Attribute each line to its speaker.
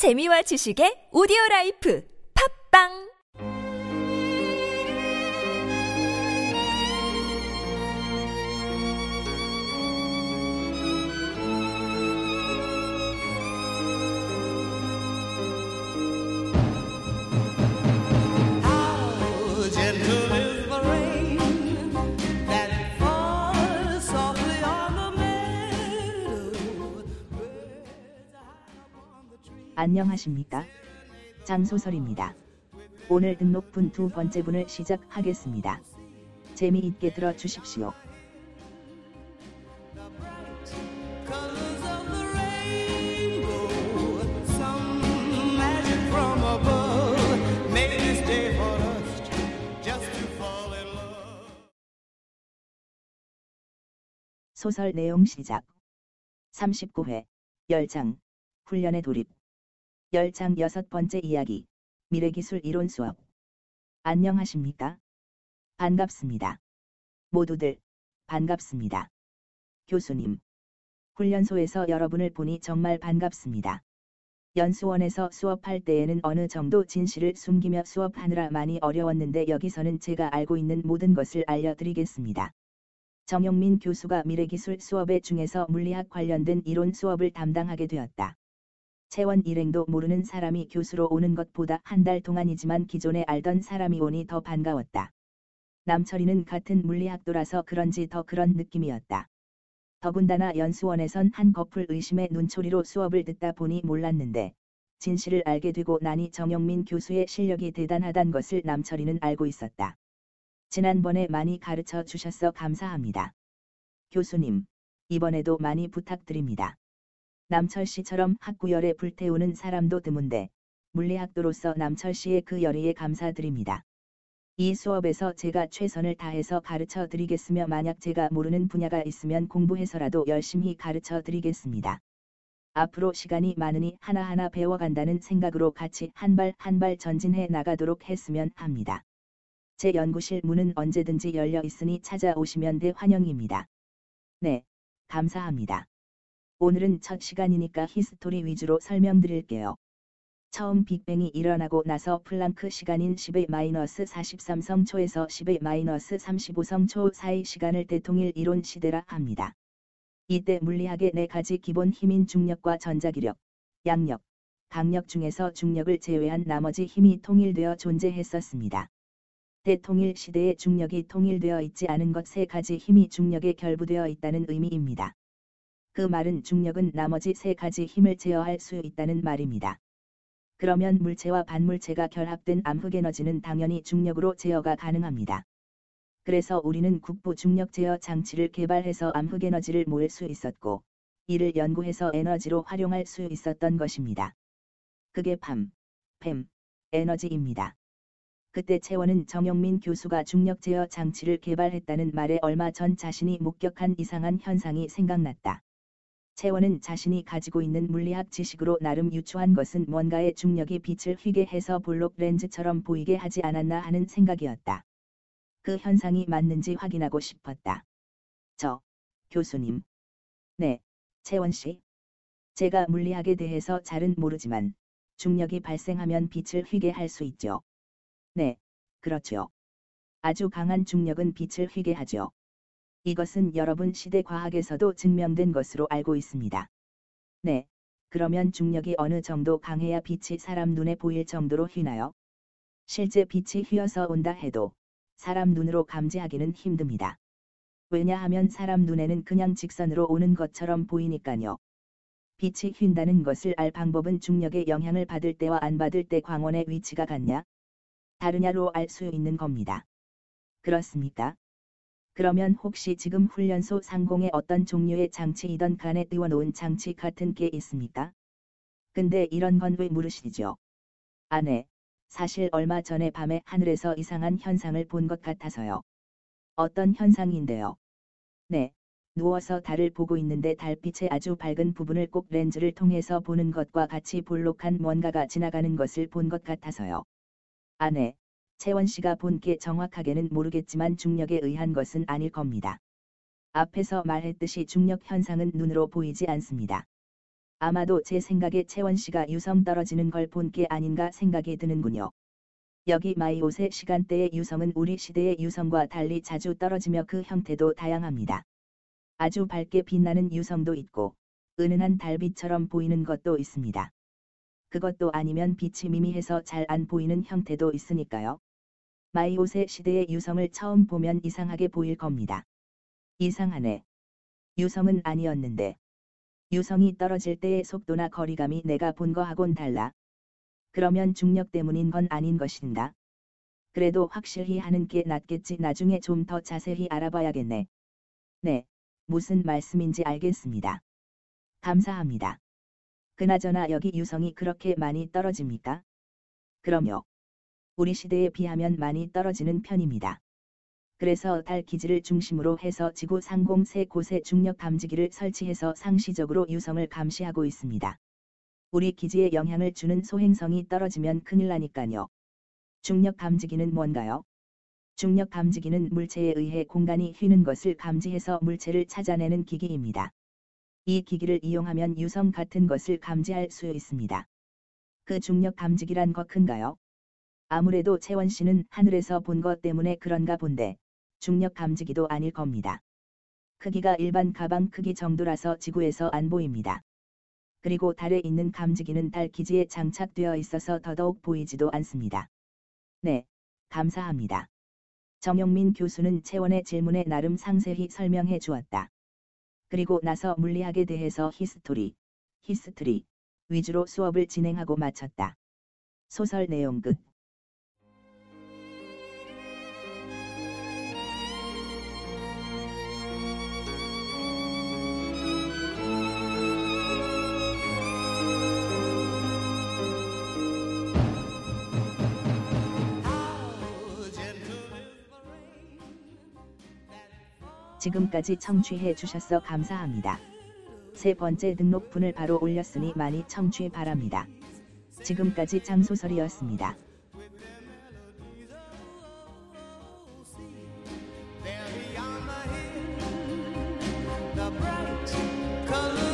Speaker 1: 재미와 지식의 오디오 라이프. 팝빵
Speaker 2: 안녕하십니까? 장소설입니다. 오늘 등록분 두 번째 분을 시작하겠습니다. 재미있게 들어 주십시오.
Speaker 3: Colors of the rainbow, some magic from above made this day for us just to fall in love.
Speaker 2: 소설 내용 시작. 39회, 열장, 훈련의 돌입. 열장 여섯 번째 이야기, 미래기술 이론 수업. 안녕하십니까? 반갑습니다. 모두들, 반갑습니다. 교수님. 훈련소에서 여러분을 보니 정말 반갑습니다. 연수원에서 수업할 때에는 어느 정도 진실을 숨기며 수업하느라 많이 어려웠는데 여기서는 제가 알고 있는 모든 것을 알려드리겠습니다. 정영민 교수가 미래기술 수업의 중에서 물리학 관련된 이론 수업을 담당하게 되었다. 채원 일행도 모르는 사람이 교수로 오는 것보다 한 달 동안이지만 기존에 알던 사람이 오니 더 반가웠다. 남철이는 같은 물리학도라서 그런지 더 그런 느낌이었다. 더군다나 연수원에선 한 커플 의심의 눈초리로 수업을 듣다 보니 몰랐는데 진실을 알게 되고 나니 정영민 교수의 실력이 대단하단 것을 남철이는 알고 있었다. 지난번에 많이 가르쳐 주셔서 감사합니다. 교수님, 이번에도 많이 부탁드립니다. 남철 씨처럼 학구열에 불태우는 사람도 드문데 물리학도로서 남철 씨의 그 열의에 감사드립니다. 이 수업에서 제가 최선을 다해서 가르쳐 드리겠으며 만약 제가 모르는 분야가 있으면 공부해서라도 열심히 가르쳐 드리겠습니다. 앞으로 시간이 많으니 하나하나 배워간다는 생각으로 같이 한 발 한 발 전진해 나가도록 했으면 합니다. 제 연구실 문은 언제든지 열려 있으니 찾아오시면 대환영입니다. 네, 감사합니다. 오늘은 첫 시간이니까 history 위주로 설명드릴게요. 처음 빅뱅이 일어나고 나서 플랑크 시간인 10의 마이너스 43성 초에서 10의 마이너스 35성 초 사이 시간을 대통일 이론 시대라 합니다. 이때 물리학의 네 가지 기본 힘인 중력과 전자기력, 약력, 강력 중에서 중력을 제외한 나머지 힘이 통일되어 존재했었습니다. 대통일 시대에 중력이 통일되어 있지 않은 것 세 가지 힘이 중력에 결부되어 있다는 의미입니다. 그 말은 중력은 나머지 세 가지 힘을 제어할 수 있다는 말입니다. 그러면 물체와 반물체가 결합된 암흑 에너지는 당연히 중력으로 제어가 가능합니다. 그래서 우리는 국부 중력 제어 장치를 개발해서 암흑 에너지를 모을 수 있었고, 이를 연구해서 에너지로 활용할 수 있었던 것입니다. 그게 팜, 팸, 에너지입니다. 그때 채원은 정영민 교수가 중력 제어 장치를 개발했다는 말에 얼마 전 자신이 목격한 이상한 현상이 생각났다. 채원은 자신이 가지고 있는 물리학 지식으로 나름 유추한 것은 뭔가의 중력이 빛을 휘게 해서 볼록 렌즈처럼 보이게 하지 않았나 하는 생각이었다. 그 현상이 맞는지 확인하고 싶었다. 저, 교수님. 네, 채원 씨. 제가 물리학에 대해서 잘은 모르지만 중력이 발생하면 빛을 휘게 할 수 있죠. 네, 그렇죠. 아주 강한 중력은 빛을 휘게 하죠. 이것은 여러분 시대 과학에서도 증명된 것으로 알고 있습니다. 네, 그러면 중력이 어느 정도 강해야 빛이 사람 눈에 보일 정도로 휘나요? 실제 빛이 휘어서 온다 해도 사람 눈으로 감지하기는 힘듭니다. 왜냐하면 사람 눈에는 그냥 직선으로 오는 것처럼 보이니까요. 빛이 휜다는 것을 알 방법은 중력의 영향을 받을 때와 안 받을 때 광원의 위치가 같냐? 다르냐로 알 수 있는 겁니다. 그렇습니까? 그러면 혹시 지금 훈련소 상공에 어떤 종류의 장치이던 간에 띄워놓은 장치 같은 게 있습니까? 근데 이런 건 왜 물으시죠? 아, 네. 사실 얼마 전에 밤에 하늘에서 이상한 현상을 본 것 같아서요. 어떤 현상인데요? 네. 누워서 달을 보고 있는데 달빛의 아주 밝은 부분을 꼭 렌즈를 통해서 보는 것과 같이 볼록한 뭔가가 지나가는 것을 본 것 같아서요. 아, 네. 채원 씨가 본 게 정확하게는 모르겠지만 중력에 의한 것은 아닐 겁니다. 앞에서 말했듯이 중력 현상은 눈으로 보이지 않습니다. 아마도 제 생각에 채원 씨가 유성 떨어지는 걸 본 게 아닌가 생각이 드는군요. 여기 마이옷의 시간대의 유성은 우리 시대의 유성과 달리 자주 떨어지며 그 형태도 다양합니다. 아주 밝게 빛나는 유성도 있고 은은한 달빛처럼 보이는 것도 있습니다. 그것도 아니면 빛이 미미해서 잘 안 보이는 형태도 있으니까요. 마이옷의 시대의 유성을 처음 보면 이상하게 보일 겁니다. 이상하네. 유성은 아니었는데. 유성이 떨어질 때의 속도나 거리감이 내가 본 거하곤 달라. 그러면 중력 때문인 건 아닌 것인가? 그래도 확실히 하는 게 낫겠지 나중에 좀 더 자세히 알아봐야겠네. 네, 무슨 말씀인지 알겠습니다. 감사합니다. 그나저나 여기 유성이 그렇게 많이 떨어집니까? 그럼요. 우리 시대에 비하면 많이 떨어지는 편입니다. 그래서 달 기지를 중심으로 해서 지구 상공 세 곳에 중력 감지기를 설치해서 상시적으로 유성을 감시하고 있습니다. 우리 기지에 영향을 주는 소행성이 떨어지면 큰일 나니까요. 중력 감지기는 뭔가요? 중력 감지기는 물체에 의해 공간이 휘는 것을 감지해서 물체를 찾아내는 기기입니다. 이 기기를 이용하면 유성 같은 것을 감지할 수 있습니다. 그 중력 감지기란 거 큰가요? 아무래도 채원 씨는 하늘에서 본 것 때문에 그런가 본데 중력 감지기도 아닐 겁니다. 크기가 일반 가방 크기 정도라서 지구에서 안 보입니다. 그리고 달에 있는 감지기는 달 기지에 장착되어 있어서 더더욱 보이지도 않습니다. 네, 감사합니다. 정영민 교수는 채원의 질문에 나름 상세히 설명해 주었다. 그리고 나서 물리학에 대해서 history, history 위주로 수업을 진행하고 마쳤다. 소설 내용 끝. 지금까지 청취해 주셔서 감사합니다. 세 번째 등록분을 바로 올렸으니 많이 청취 바랍니다. 지금까지 장소설이었습니다. bright color